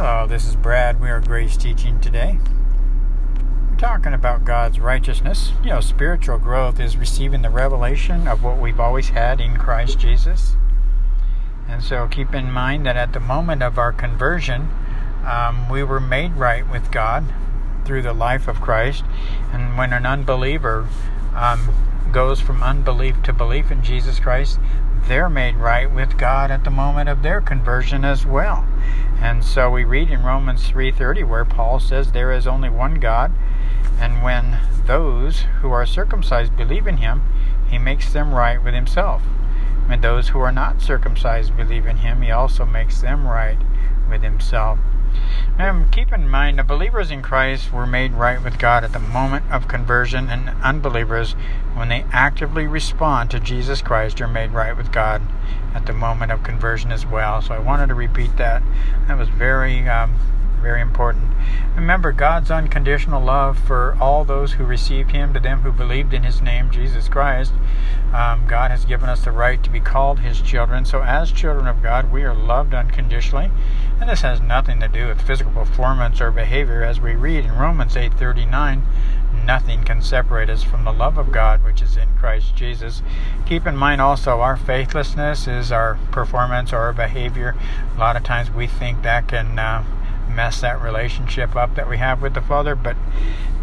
Hello, this is Brad. We are Grace Teaching today. We're talking about God's righteousness. You know, spiritual growth is receiving the revelation of what we've always had in Christ Jesus. And so keep in mind that at the moment of our conversion, um, we were made right with God through the life of Christ. And when an unbeliever um, goes from unbelief to belief in Jesus Christ, they're made right with God at the moment of their conversion as well. And so we read in Romans 3:30 where Paul says there is only one God, and when those who are circumcised believe in him, he makes them right with himself. When those who are not circumcised believe in him, he also makes them right with himself. And keep in mind, the believers in Christ were made right with God at the moment of conversion, and unbelievers, when they actively respond to Jesus Christ, are made right with God at the moment of conversion as well. So I wanted to repeat that. That was very um, very important. Remember God's unconditional love for all those who received Him, to them who believed in His name, Jesus Christ. Um, God has given us the right to be called His children. So, as children of God, we are loved unconditionally. And this has nothing to do with physical performance or behavior, as we read in Romans 8:39. Nothing can separate us from the love of God which is in Christ Jesus. Keep in mind also our faithlessness is our performance or our behavior. A lot of times we think that can uh, mess that relationship up that we have with the Father, but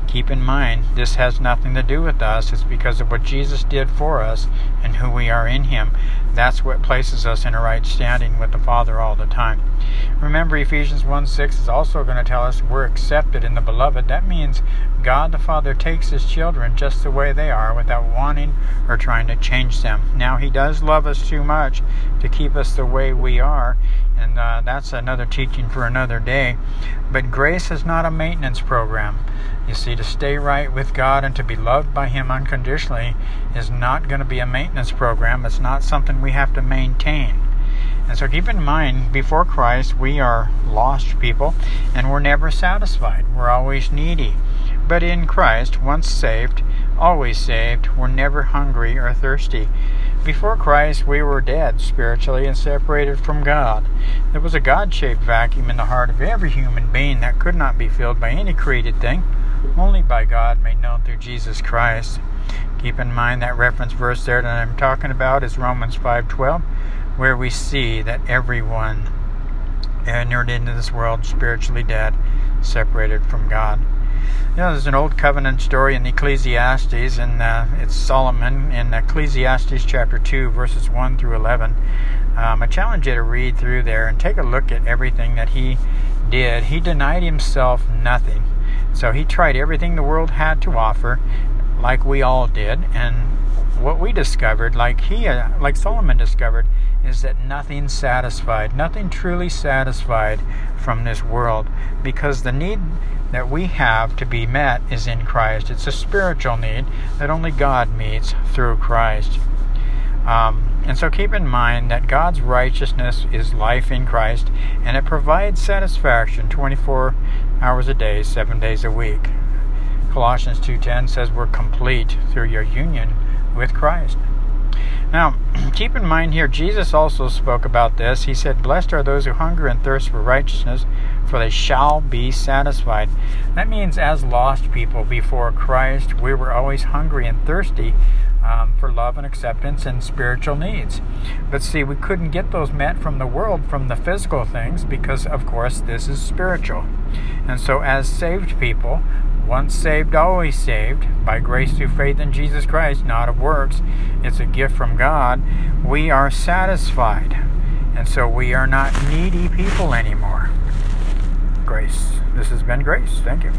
keep in mind this has nothing to do with us. It's because of what Jesus did for us and who we are in Him. That's what places us in a right standing with the Father all the time. Remember, Ephesians 1 6 is also going to tell us we're accepted in the beloved. That means God the Father takes His children just the way they are without wanting or trying to change them. Now, He does love us too much to keep us the way we are, and uh, that's another teaching for another day. But grace is not a maintenance program. You see, to stay right with God and to be loved by Him unconditionally is not going to be a maintenance program. It's not something we have to maintain. And so keep in mind, before Christ, we are lost people and we're never satisfied. We're always needy. But in Christ, once saved, always saved, we're never hungry or thirsty. Before Christ, we were dead spiritually and separated from God. There was a God shaped vacuum in the heart of every human being that could not be filled by any created thing, only by God made known through Jesus Christ. Keep in mind that reference verse there that I'm talking about is Romans 5:12, where we see that everyone entered into this world spiritually dead, separated from God. You know, there's an old covenant story in Ecclesiastes, and uh, it's Solomon in Ecclesiastes chapter 2, verses 1 through 11. Um, I challenge you to read through there and take a look at everything that he did. He denied himself nothing. So he tried everything the world had to offer, like we all did, and what we discovered, like he, uh, like Solomon discovered, is that nothing satisfied, nothing truly satisfied from this world, because the need that we have to be met is in Christ. It's a spiritual need that only God meets through Christ. Um, and so keep in mind that God's righteousness is life in Christ, and it provides satisfaction 24 hours a day, seven days a week. Colossians 2:10 says we're complete through your union with Christ. Now, keep in mind here, Jesus also spoke about this. He said, Blessed are those who hunger and thirst for righteousness, for they shall be satisfied. That means, as lost people before Christ, we were always hungry and thirsty um, for love and acceptance and spiritual needs. But see, we couldn't get those met from the world, from the physical things, because, of course, this is spiritual. And so, as saved people, once saved, always saved, by grace through faith in Jesus Christ, not of works. It's a gift from God. We are satisfied. And so we are not needy people anymore. Grace. This has been Grace. Thank you.